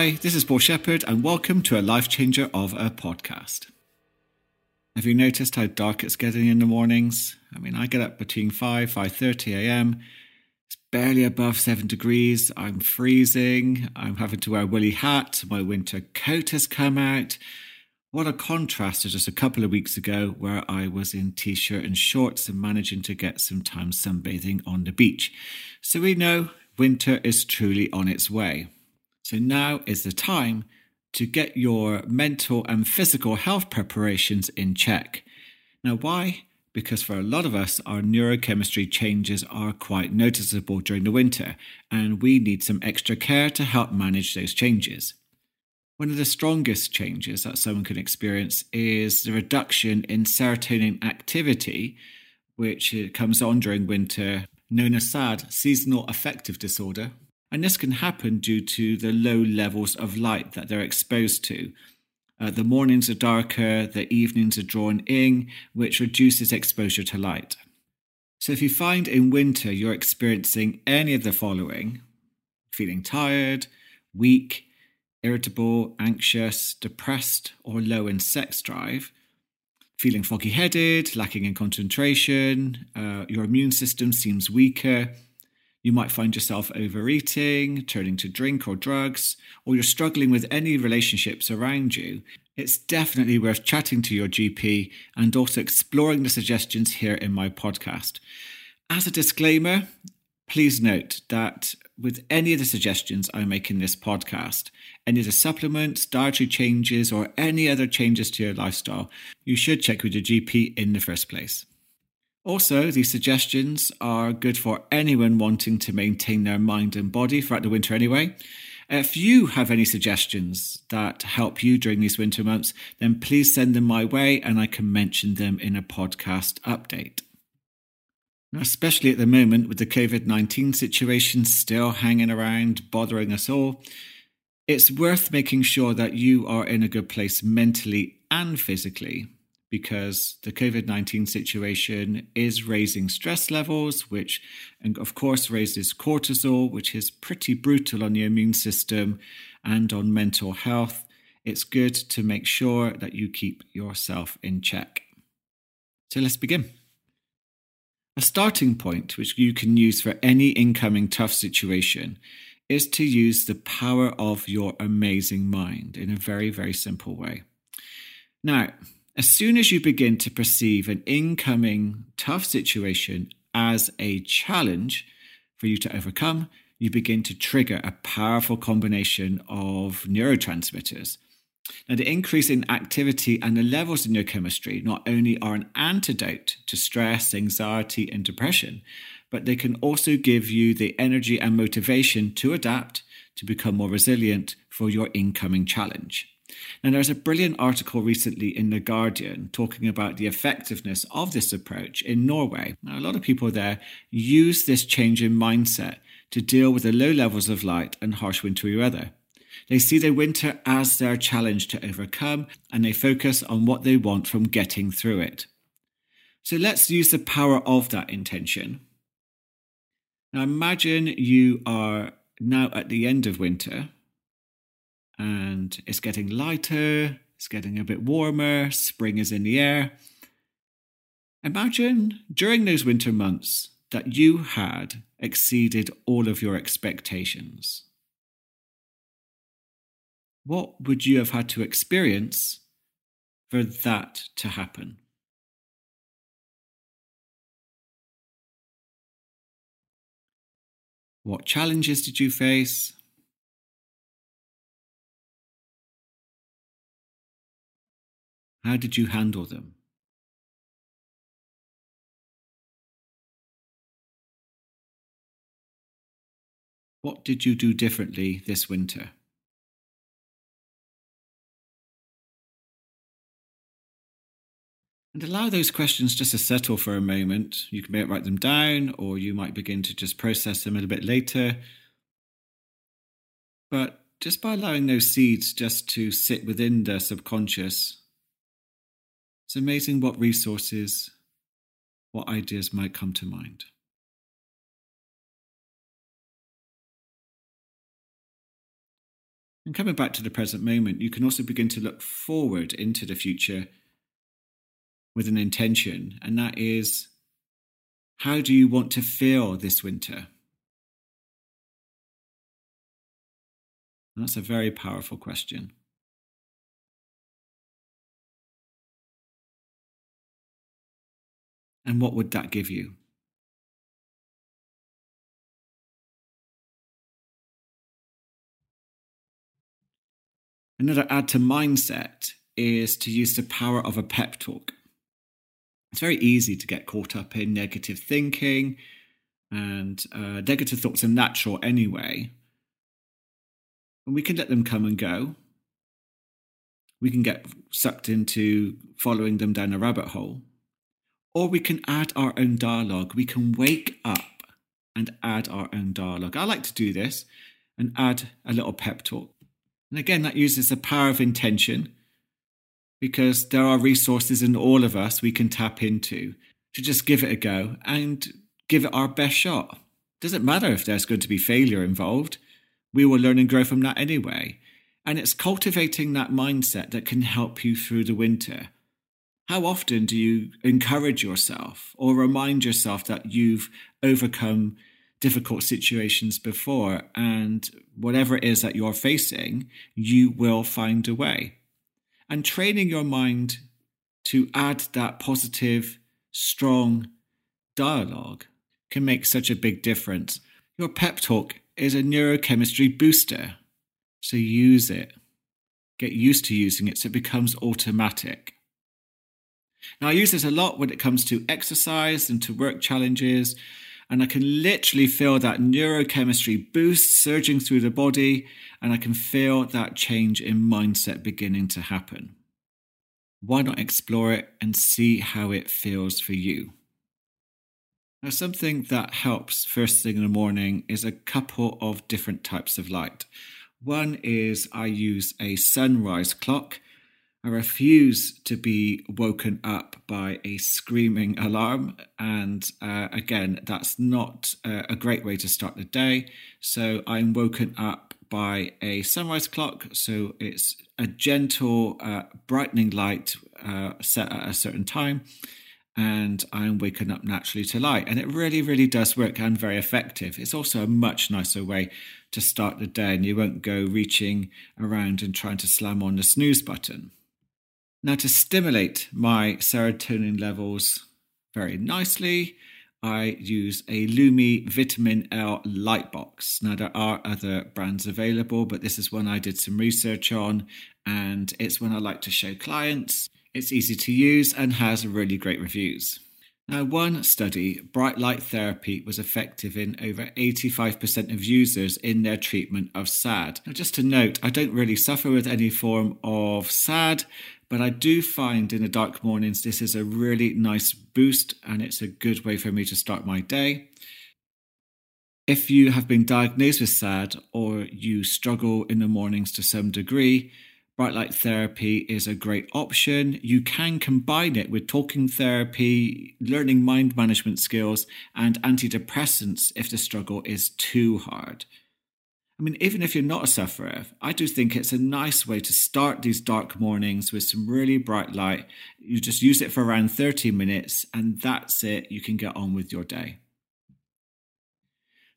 Hi, this is Paul Shepherd, and welcome to a Life Changer of a podcast. Have you noticed how dark it's getting in the mornings? I mean, I get up between 5, 5.30 a.m. It's barely above 7 degrees. I'm freezing. I'm having to wear a woolly hat. My winter coat has come out. What a contrast to just a couple of weeks ago where I was in t-shirt and shorts and managing to get some time sunbathing on the beach. So we know winter is truly on its way. So now is the time to get your mental and physical health preparations in check. Now, why? Because for a lot of us, our neurochemistry changes are quite noticeable during the winter, and we need some extra care to help manage those changes. One of the strongest changes that someone can experience is the reduction in serotonin activity, which uh, comes on during winter, known as SAD, seasonal affective disorder, and this can happen due to the low levels of light that they're exposed to. Uh, the mornings are darker, the evenings are drawn in, which reduces exposure to light. So, if you find in winter you're experiencing any of the following feeling tired, weak, irritable, anxious, depressed, or low in sex drive, feeling foggy headed, lacking in concentration, uh, your immune system seems weaker, you might find yourself overeating, turning to drink or drugs, or you're struggling with any relationships around you. It's definitely worth chatting to your GP and also exploring the suggestions here in my podcast. As a disclaimer, please note that with any of the suggestions I make in this podcast, any of the supplements, dietary changes, or any other changes to your lifestyle, you should check with your GP in the first place. Also, these suggestions are good for anyone wanting to maintain their mind and body throughout the winter anyway. If you have any suggestions that help you during these winter months, then please send them my way and I can mention them in a podcast update. Now, especially at the moment with the COVID 19 situation still hanging around, bothering us all, it's worth making sure that you are in a good place mentally and physically because the COVID 19 situation is raising stress levels, which, of course, raises cortisol, which is pretty brutal on the immune system and on mental health. It's good to make sure that you keep yourself in check. So let's begin. A starting point, which you can use for any incoming tough situation, is to use the power of your amazing mind in a very, very simple way. Now, as soon as you begin to perceive an incoming tough situation as a challenge for you to overcome, you begin to trigger a powerful combination of neurotransmitters. Now, the increase in activity and the levels in your chemistry not only are an antidote to stress, anxiety, and depression, but they can also give you the energy and motivation to adapt, to become more resilient for your incoming challenge. Now, there's a brilliant article recently in The Guardian talking about the effectiveness of this approach in Norway. Now, a lot of people there use this change in mindset to deal with the low levels of light and harsh wintry weather. They see the winter as their challenge to overcome and they focus on what they want from getting through it. So let's use the power of that intention. Now imagine you are now at the end of winter and it's getting lighter, it's getting a bit warmer, spring is in the air. Imagine during those winter months that you had exceeded all of your expectations. What would you have had to experience for that to happen? What challenges did you face? How did you handle them? What did you do differently this winter? And allow those questions just to settle for a moment. You can write them down, or you might begin to just process them a little bit later. But just by allowing those seeds just to sit within the subconscious, it's amazing what resources, what ideas might come to mind. And coming back to the present moment, you can also begin to look forward into the future with an intention, and that is how do you want to feel this winter? That's a very powerful question. And what would that give you? Another add to mindset is to use the power of a pep talk. It's very easy to get caught up in negative thinking, and uh, negative thoughts are natural anyway. And we can let them come and go. We can get sucked into following them down a rabbit hole. Or we can add our own dialogue. We can wake up and add our own dialogue. I like to do this and add a little pep talk. And again, that uses the power of intention because there are resources in all of us we can tap into to just give it a go and give it our best shot. Doesn't matter if there's going to be failure involved, we will learn and grow from that anyway. And it's cultivating that mindset that can help you through the winter. How often do you encourage yourself or remind yourself that you've overcome difficult situations before and whatever it is that you're facing, you will find a way? and training your mind to add that positive, strong dialogue can make such a big difference. Your pep talk is a neurochemistry booster, so use it. Get used to using it so it becomes automatic. Now, I use this a lot when it comes to exercise and to work challenges, and I can literally feel that neurochemistry boost surging through the body and I can feel that change in mindset beginning to happen. Why not explore it and see how it feels for you? Now, something that helps first thing in the morning is a couple of different types of light. One is I use a sunrise clock. I refuse to be woken up by a screaming alarm. And uh, again, that's not uh, a great way to start the day. So I'm woken up by a sunrise clock. So it's a gentle, uh, brightening light uh, set at a certain time. And I'm waking up naturally to light. And it really, really does work and very effective. It's also a much nicer way to start the day, and you won't go reaching around and trying to slam on the snooze button. Now, to stimulate my serotonin levels very nicely, I use a Lumie Vitamin L light box. Now, there are other brands available, but this is one I did some research on, and it's one I like to show clients. It's easy to use and has really great reviews. Now, one study, bright light therapy was effective in over 85% of users in their treatment of SAD. Now, just to note, I don't really suffer with any form of SAD, but I do find in the dark mornings this is a really nice boost and it's a good way for me to start my day. If you have been diagnosed with SAD or you struggle in the mornings to some degree, bright light therapy is a great option. You can combine it with talking therapy, learning mind management skills, and antidepressants if the struggle is too hard. I mean, even if you're not a sufferer, I do think it's a nice way to start these dark mornings with some really bright light. You just use it for around 30 minutes, and that's it. You can get on with your day.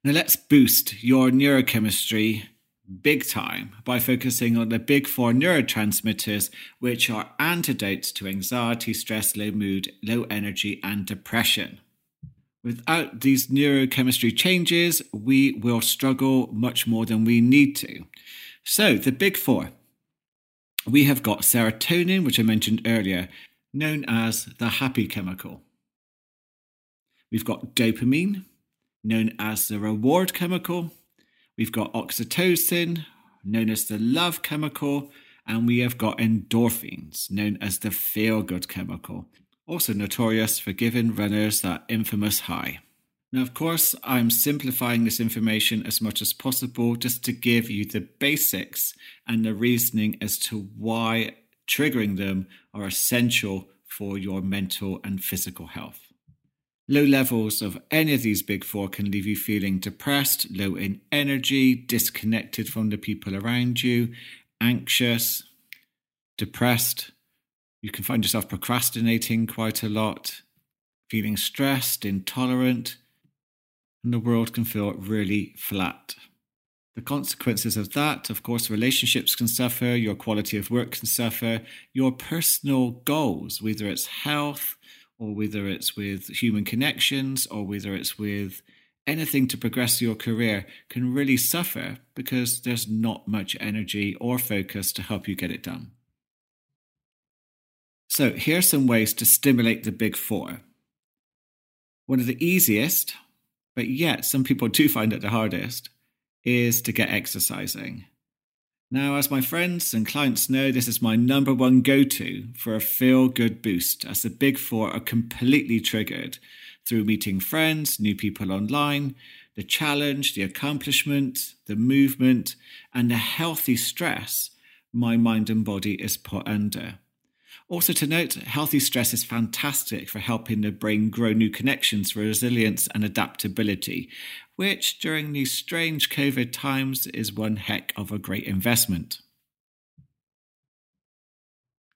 Now, let's boost your neurochemistry big time by focusing on the big four neurotransmitters, which are antidotes to anxiety, stress, low mood, low energy, and depression. Without these neurochemistry changes, we will struggle much more than we need to. So, the big four we have got serotonin, which I mentioned earlier, known as the happy chemical. We've got dopamine, known as the reward chemical. We've got oxytocin, known as the love chemical. And we have got endorphins, known as the feel good chemical also notorious for giving runners that infamous high. Now, of course, I'm simplifying this information as much as possible just to give you the basics and the reasoning as to why triggering them are essential for your mental and physical health. Low levels of any of these big four can leave you feeling depressed, low in energy, disconnected from the people around you, anxious, depressed. You can find yourself procrastinating quite a lot, feeling stressed, intolerant, and the world can feel really flat. The consequences of that, of course, relationships can suffer, your quality of work can suffer, your personal goals, whether it's health or whether it's with human connections or whether it's with anything to progress your career, can really suffer because there's not much energy or focus to help you get it done. So, here are some ways to stimulate the big four. One of the easiest, but yet some people do find it the hardest, is to get exercising. Now, as my friends and clients know, this is my number one go to for a feel good boost, as the big four are completely triggered through meeting friends, new people online, the challenge, the accomplishment, the movement, and the healthy stress my mind and body is put under. Also, to note, healthy stress is fantastic for helping the brain grow new connections for resilience and adaptability, which during these strange COVID times is one heck of a great investment.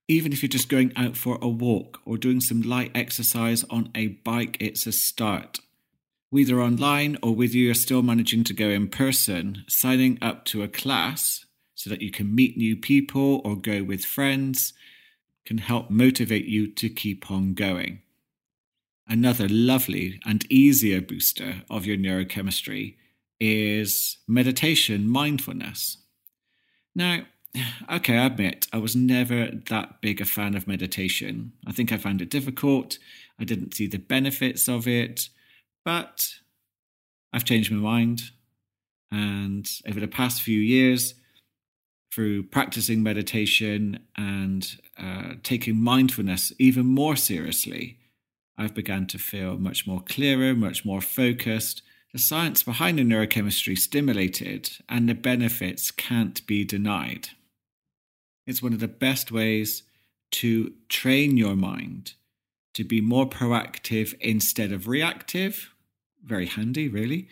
Even if you're just going out for a walk or doing some light exercise on a bike, it's a start. Whether online or whether you're still managing to go in person, signing up to a class so that you can meet new people or go with friends can help motivate you to keep on going. Another lovely and easier booster of your neurochemistry is meditation, mindfulness. Now, okay, I admit I was never that big a fan of meditation. I think I found it difficult. I didn't see the benefits of it, but I've changed my mind. And over the past few years, through practicing meditation and uh, taking mindfulness even more seriously, I've begun to feel much more clearer, much more focused. The science behind the neurochemistry stimulated, and the benefits can't be denied. It's one of the best ways to train your mind to be more proactive instead of reactive. Very handy, really.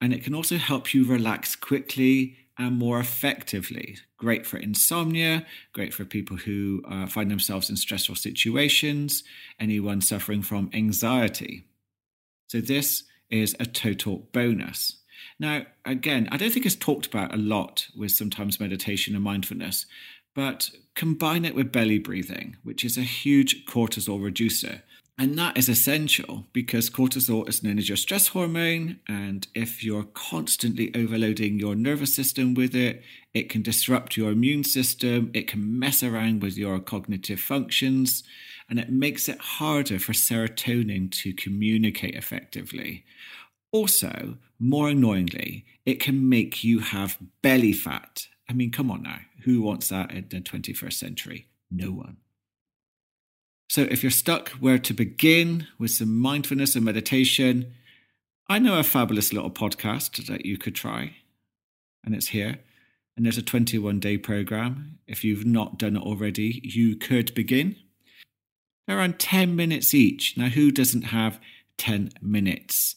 And it can also help you relax quickly and more effectively. Great for insomnia, great for people who uh, find themselves in stressful situations, anyone suffering from anxiety. So, this is a total bonus. Now, again, I don't think it's talked about a lot with sometimes meditation and mindfulness, but combine it with belly breathing, which is a huge cortisol reducer. And that is essential because cortisol is known as your stress hormone. And if you're constantly overloading your nervous system with it, it can disrupt your immune system, it can mess around with your cognitive functions, and it makes it harder for serotonin to communicate effectively. Also, more annoyingly, it can make you have belly fat. I mean, come on now, who wants that in the 21st century? No one. So, if you're stuck where to begin with some mindfulness and meditation, I know a fabulous little podcast that you could try, and it's here. And there's a 21 day program. If you've not done it already, you could begin. They're around 10 minutes each. Now, who doesn't have 10 minutes?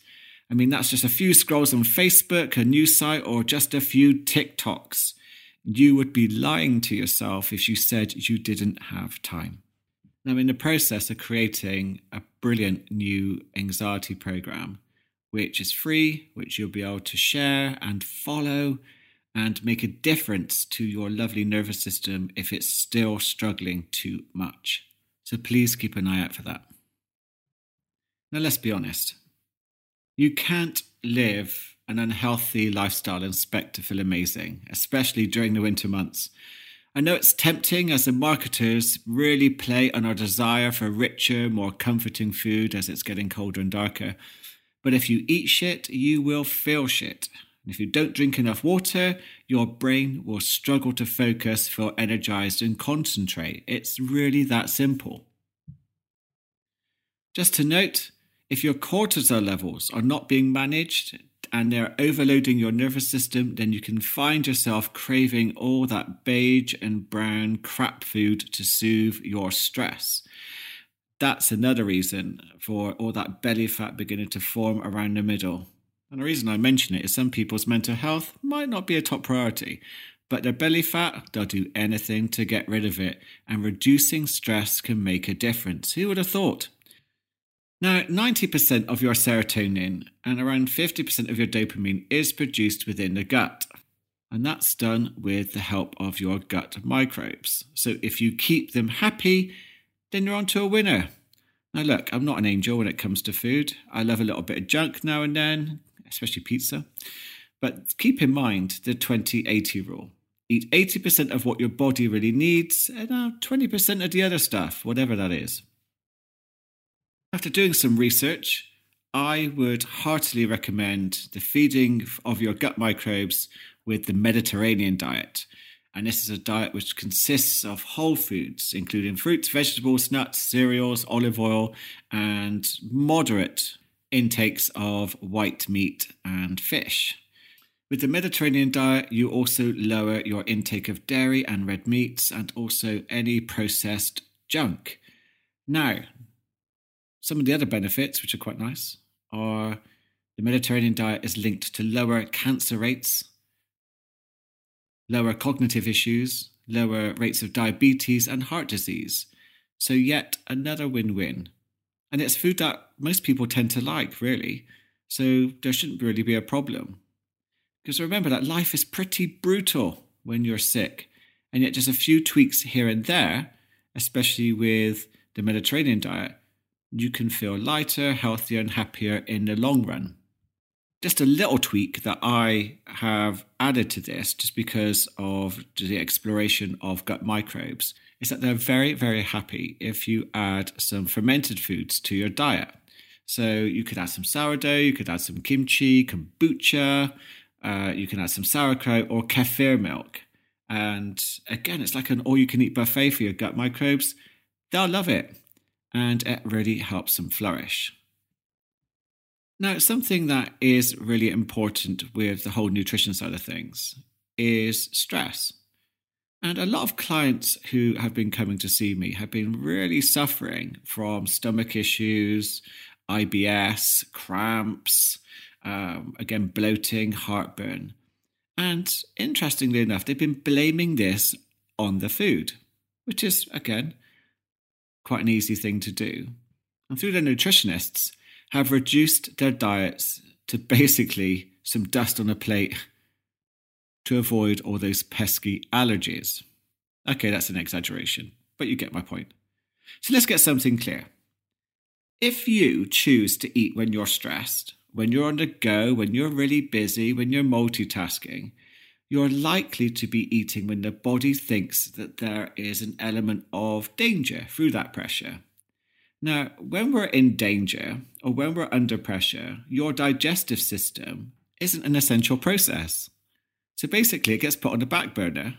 I mean, that's just a few scrolls on Facebook, a news site, or just a few TikToks. You would be lying to yourself if you said you didn't have time. I'm in the process of creating a brilliant new anxiety program, which is free, which you'll be able to share and follow and make a difference to your lovely nervous system if it's still struggling too much. So please keep an eye out for that. Now, let's be honest. You can't live an unhealthy lifestyle and expect to feel amazing, especially during the winter months. I know it's tempting as the marketers really play on our desire for richer, more comforting food as it's getting colder and darker. But if you eat shit, you will feel shit. And if you don't drink enough water, your brain will struggle to focus, feel energized, and concentrate. It's really that simple. Just to note, if your cortisol levels are not being managed, and they're overloading your nervous system, then you can find yourself craving all that beige and brown crap food to soothe your stress. that's another reason for all that belly fat beginning to form around the middle. And the reason I mention it is some people's mental health might not be a top priority, but their belly fat, they'll do anything to get rid of it, and reducing stress can make a difference. Who would have thought? Now, 90% of your serotonin and around 50% of your dopamine is produced within the gut. And that's done with the help of your gut microbes. So if you keep them happy, then you're on to a winner. Now, look, I'm not an angel when it comes to food. I love a little bit of junk now and then, especially pizza. But keep in mind the 20 80 rule. Eat 80% of what your body really needs and uh, 20% of the other stuff, whatever that is. After doing some research, I would heartily recommend the feeding of your gut microbes with the Mediterranean diet. And this is a diet which consists of whole foods, including fruits, vegetables, nuts, cereals, olive oil, and moderate intakes of white meat and fish. With the Mediterranean diet, you also lower your intake of dairy and red meats and also any processed junk. Now, some of the other benefits, which are quite nice, are the Mediterranean diet is linked to lower cancer rates lower cognitive issues, lower rates of diabetes and heart disease. So, yet another win win. And it's food that most people tend to like, really. So, there shouldn't really be a problem. Because remember that life is pretty brutal when you're sick. And yet, just a few tweaks here and there, especially with the Mediterranean diet, you can feel lighter, healthier, and happier in the long run just a little tweak that I have added to this, just because of the exploration of gut microbes, is that they're very, very happy if you add some fermented foods to your diet. So you could add some sourdough, you could add some kimchi, kombucha, uh, you can add some sauerkraut or kefir milk. And again, it's like an all you can eat buffet for your gut microbes. They'll love it. And it really helps them flourish. Now, something that is really important with the whole nutrition side of things is stress. And a lot of clients who have been coming to see me have been really suffering from stomach issues, IBS, cramps, um, again, bloating, heartburn. And interestingly enough, they've been blaming this on the food, which is, again, quite an easy thing to do. And through their nutritionists, have reduced their diets to basically some dust on a plate to avoid all those pesky allergies. Okay, that's an exaggeration, but you get my point. So let's get something clear. If you choose to eat when you're stressed, when you're on the go, when you're really busy, when you're multitasking, you're likely to be eating when the body thinks that there is an element of danger through that pressure. Now, when we're in danger or when we're under pressure, your digestive system isn't an essential process. So basically, it gets put on the back burner.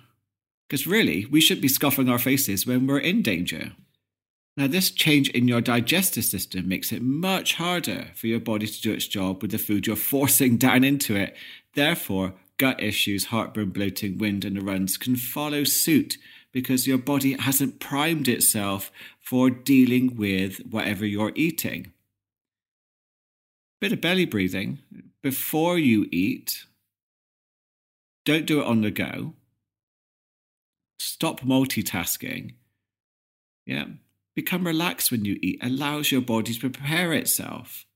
Because really, we should be scuffing our faces when we're in danger. Now, this change in your digestive system makes it much harder for your body to do its job with the food you're forcing down into it. Therefore, gut issues, heartburn, bloating, wind, and the runs can follow suit because your body hasn't primed itself for dealing with whatever you're eating. Bit of belly breathing before you eat. Don't do it on the go. Stop multitasking. Yeah. Become relaxed when you eat, allows your body to prepare itself,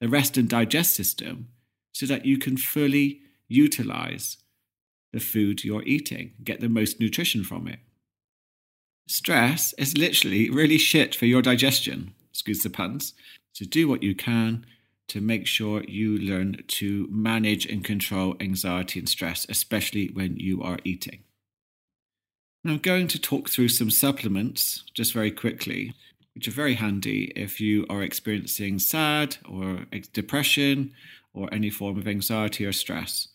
the rest and digest system, so that you can fully utilize the food you're eating, get the most nutrition from it. Stress is literally really shit for your digestion, excuse the puns. So do what you can to make sure you learn to manage and control anxiety and stress, especially when you are eating. Now, I'm going to talk through some supplements just very quickly, which are very handy if you are experiencing sad or depression or any form of anxiety or stress,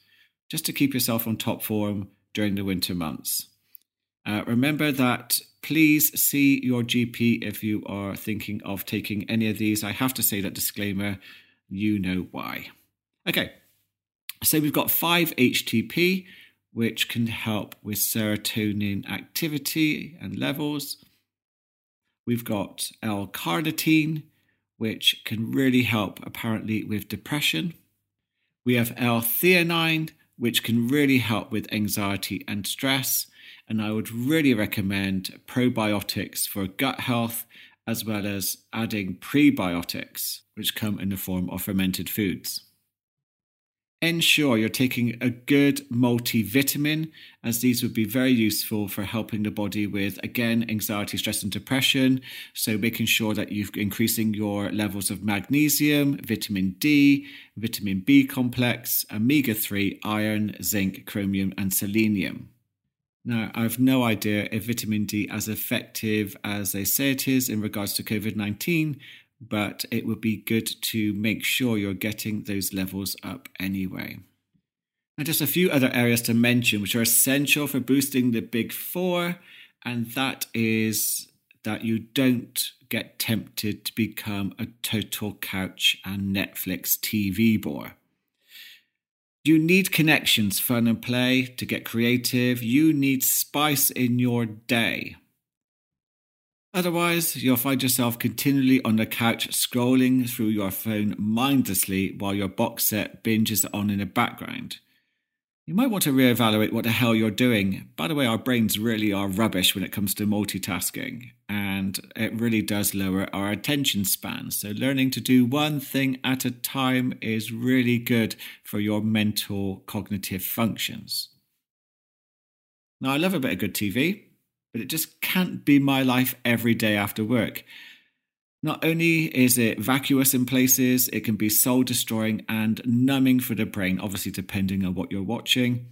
just to keep yourself on top form during the winter months. Uh, remember that please see your GP if you are thinking of taking any of these. I have to say that disclaimer, you know why. Okay, so we've got 5-HTP, which can help with serotonin activity and levels. We've got L carnitine, which can really help apparently with depression. We have L theanine, which can really help with anxiety and stress. And I would really recommend probiotics for gut health, as well as adding prebiotics, which come in the form of fermented foods. Ensure you're taking a good multivitamin, as these would be very useful for helping the body with, again, anxiety, stress, and depression. So, making sure that you're increasing your levels of magnesium, vitamin D, vitamin B complex, omega 3, iron, zinc, chromium, and selenium. Now, I've no idea if vitamin D as effective as they say it is in regards to COVID 19, but it would be good to make sure you're getting those levels up anyway. And just a few other areas to mention which are essential for boosting the big four, and that is that you don't get tempted to become a total couch and Netflix TV bore. You need connections, fun and play to get creative. You need spice in your day. Otherwise, you'll find yourself continually on the couch scrolling through your phone mindlessly while your box set binges on in the background. You might want to reevaluate what the hell you're doing. By the way, our brains really are rubbish when it comes to multitasking, and it really does lower our attention span. So, learning to do one thing at a time is really good for your mental cognitive functions. Now, I love a bit of good TV but it just can't be my life every day after work. Not only is it vacuous in places, it can be soul destroying and numbing for the brain, obviously, depending on what you're watching.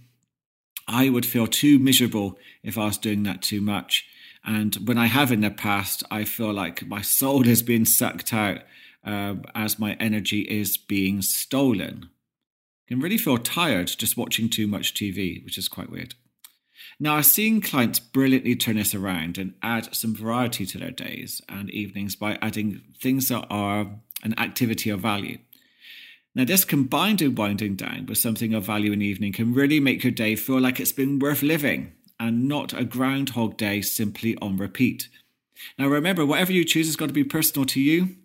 I would feel too miserable if I was doing that too much. And when I have in the past, I feel like my soul has been sucked out uh, as my energy is being stolen. I can really feel tired just watching too much TV, which is quite weird. Now, I've seen clients brilliantly turn this around and add some variety to their days and evenings by adding things that are an activity of value. Now, this combined with winding down with something of value in the evening can really make your day feel like it's been worth living and not a groundhog day simply on repeat. Now, remember, whatever you choose has got to be personal to you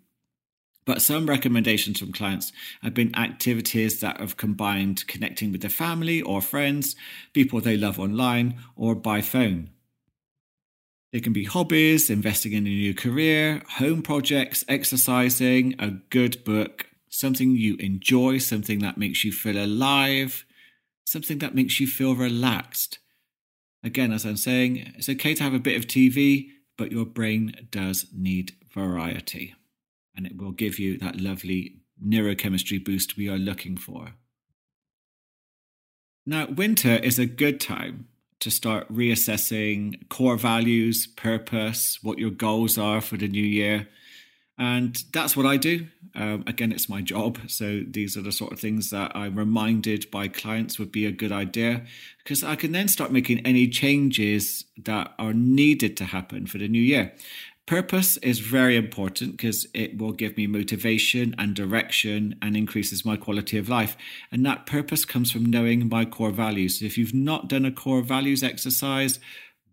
but some recommendations from clients have been activities that have combined connecting with their family or friends, people they love online, or by phone. They can be hobbies, investing in a new career, home projects, exercising, a good book, something you enjoy, something that makes you feel alive, something that makes you feel relaxed. Again, as I'm saying, it's okay to have a bit of TV, but your brain does need variety and it will give you that lovely neurochemistry boost we are looking for. Now, winter is a good time to start reassessing core values, purpose, what your goals are for the new year. And that's what I do. Um, again, it's my job. So these are the sort of things that I'm reminded by clients would be a good idea because I can then start making any changes that are needed to happen for the new year. Purpose is very important because it will give me motivation and direction and increases my quality of life. And that purpose comes from knowing my core values. So if you've not done a core values exercise,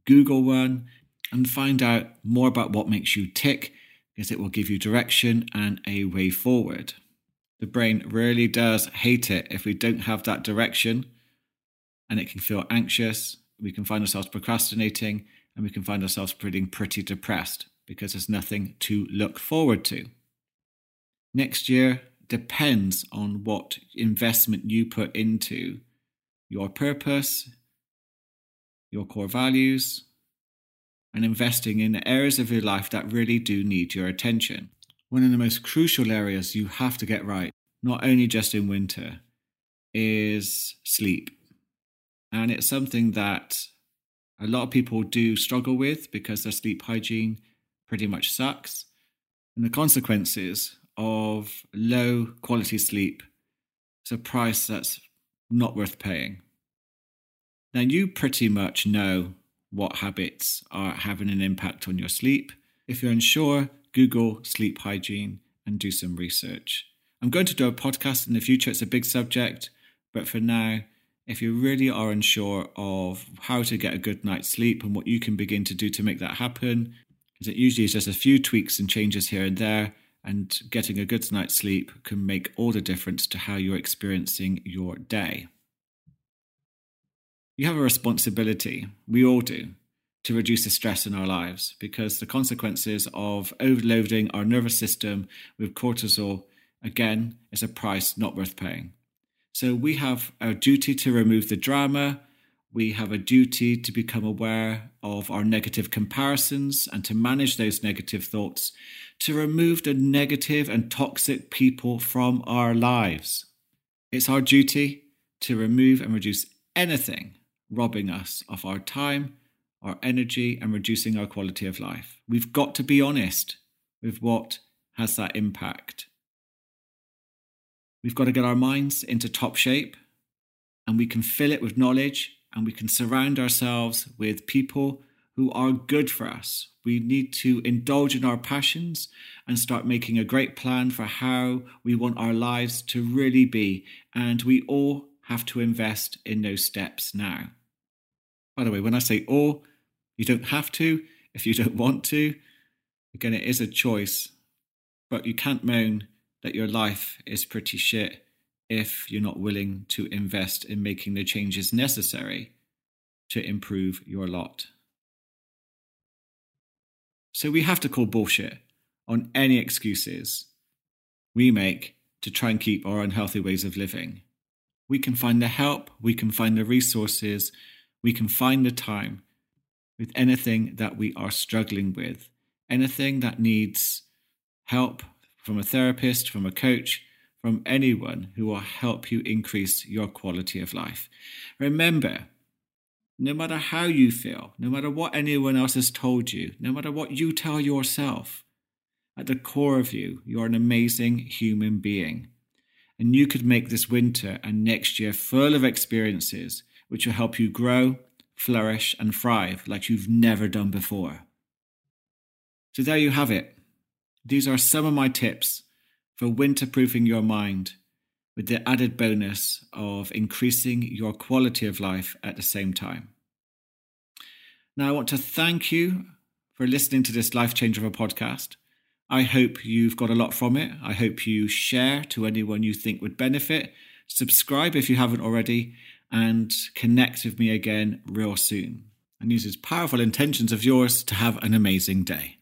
Google one and find out more about what makes you tick because it will give you direction and a way forward. The brain really does hate it if we don't have that direction and it can feel anxious. We can find ourselves procrastinating and we can find ourselves feeling pretty depressed because there's nothing to look forward to. Next year depends on what investment you put into your purpose, your core values, and investing in areas of your life that really do need your attention. One of the most crucial areas you have to get right, not only just in winter, is sleep. And it's something that a lot of people do struggle with because their sleep hygiene pretty much sucks. And the consequences of low quality sleep is a price that's not worth paying. Now, you pretty much know what habits are having an impact on your sleep. If you're unsure, Google sleep hygiene and do some research. I'm going to do a podcast in the future, it's a big subject, but for now, if you really are unsure of how to get a good night's sleep and what you can begin to do to make that happen, it usually is just a few tweaks and changes here and there, and getting a good night's sleep can make all the difference to how you're experiencing your day. You have a responsibility, we all do, to reduce the stress in our lives because the consequences of overloading our nervous system with cortisol, again, is a price not worth paying. So we have a duty to remove the drama. We have a duty to become aware of our negative comparisons and to manage those negative thoughts, to remove the negative and toxic people from our lives. It's our duty to remove and reduce anything robbing us of our time, our energy, and reducing our quality of life. We've got to be honest with what has that impact. We've got to get our minds into top shape and we can fill it with knowledge and we can surround ourselves with people who are good for us. We need to indulge in our passions and start making a great plan for how we want our lives to really be. And we all have to invest in those steps now. By the way, when I say all, you don't have to if you don't want to. Again, it is a choice, but you can't moan that your life is pretty shit if you're not willing to invest in making the changes necessary to improve your lot. So we have to call bullshit on any excuses we make to try and keep our unhealthy ways of living. We can find the help, we can find the resources, we can find the time with anything that we are struggling with, anything that needs help from a therapist, from a coach, from anyone who will help you increase your quality of life. Remember, no matter how you feel, no matter what anyone else has told you, no matter what you tell yourself, at the core of you, you're an amazing human being. And you could make this winter and next year full of experiences which will help you grow, flourish, and thrive like you've never done before. So there you have it. These are some of my tips for winterproofing your mind with the added bonus of increasing your quality of life at the same time. Now, I want to thank you for listening to this Life Changer of a podcast. I hope you've got a lot from it. I hope you share to anyone you think would benefit. Subscribe if you haven't already, and connect with me again real soon. And use these powerful intentions of yours to have an amazing day.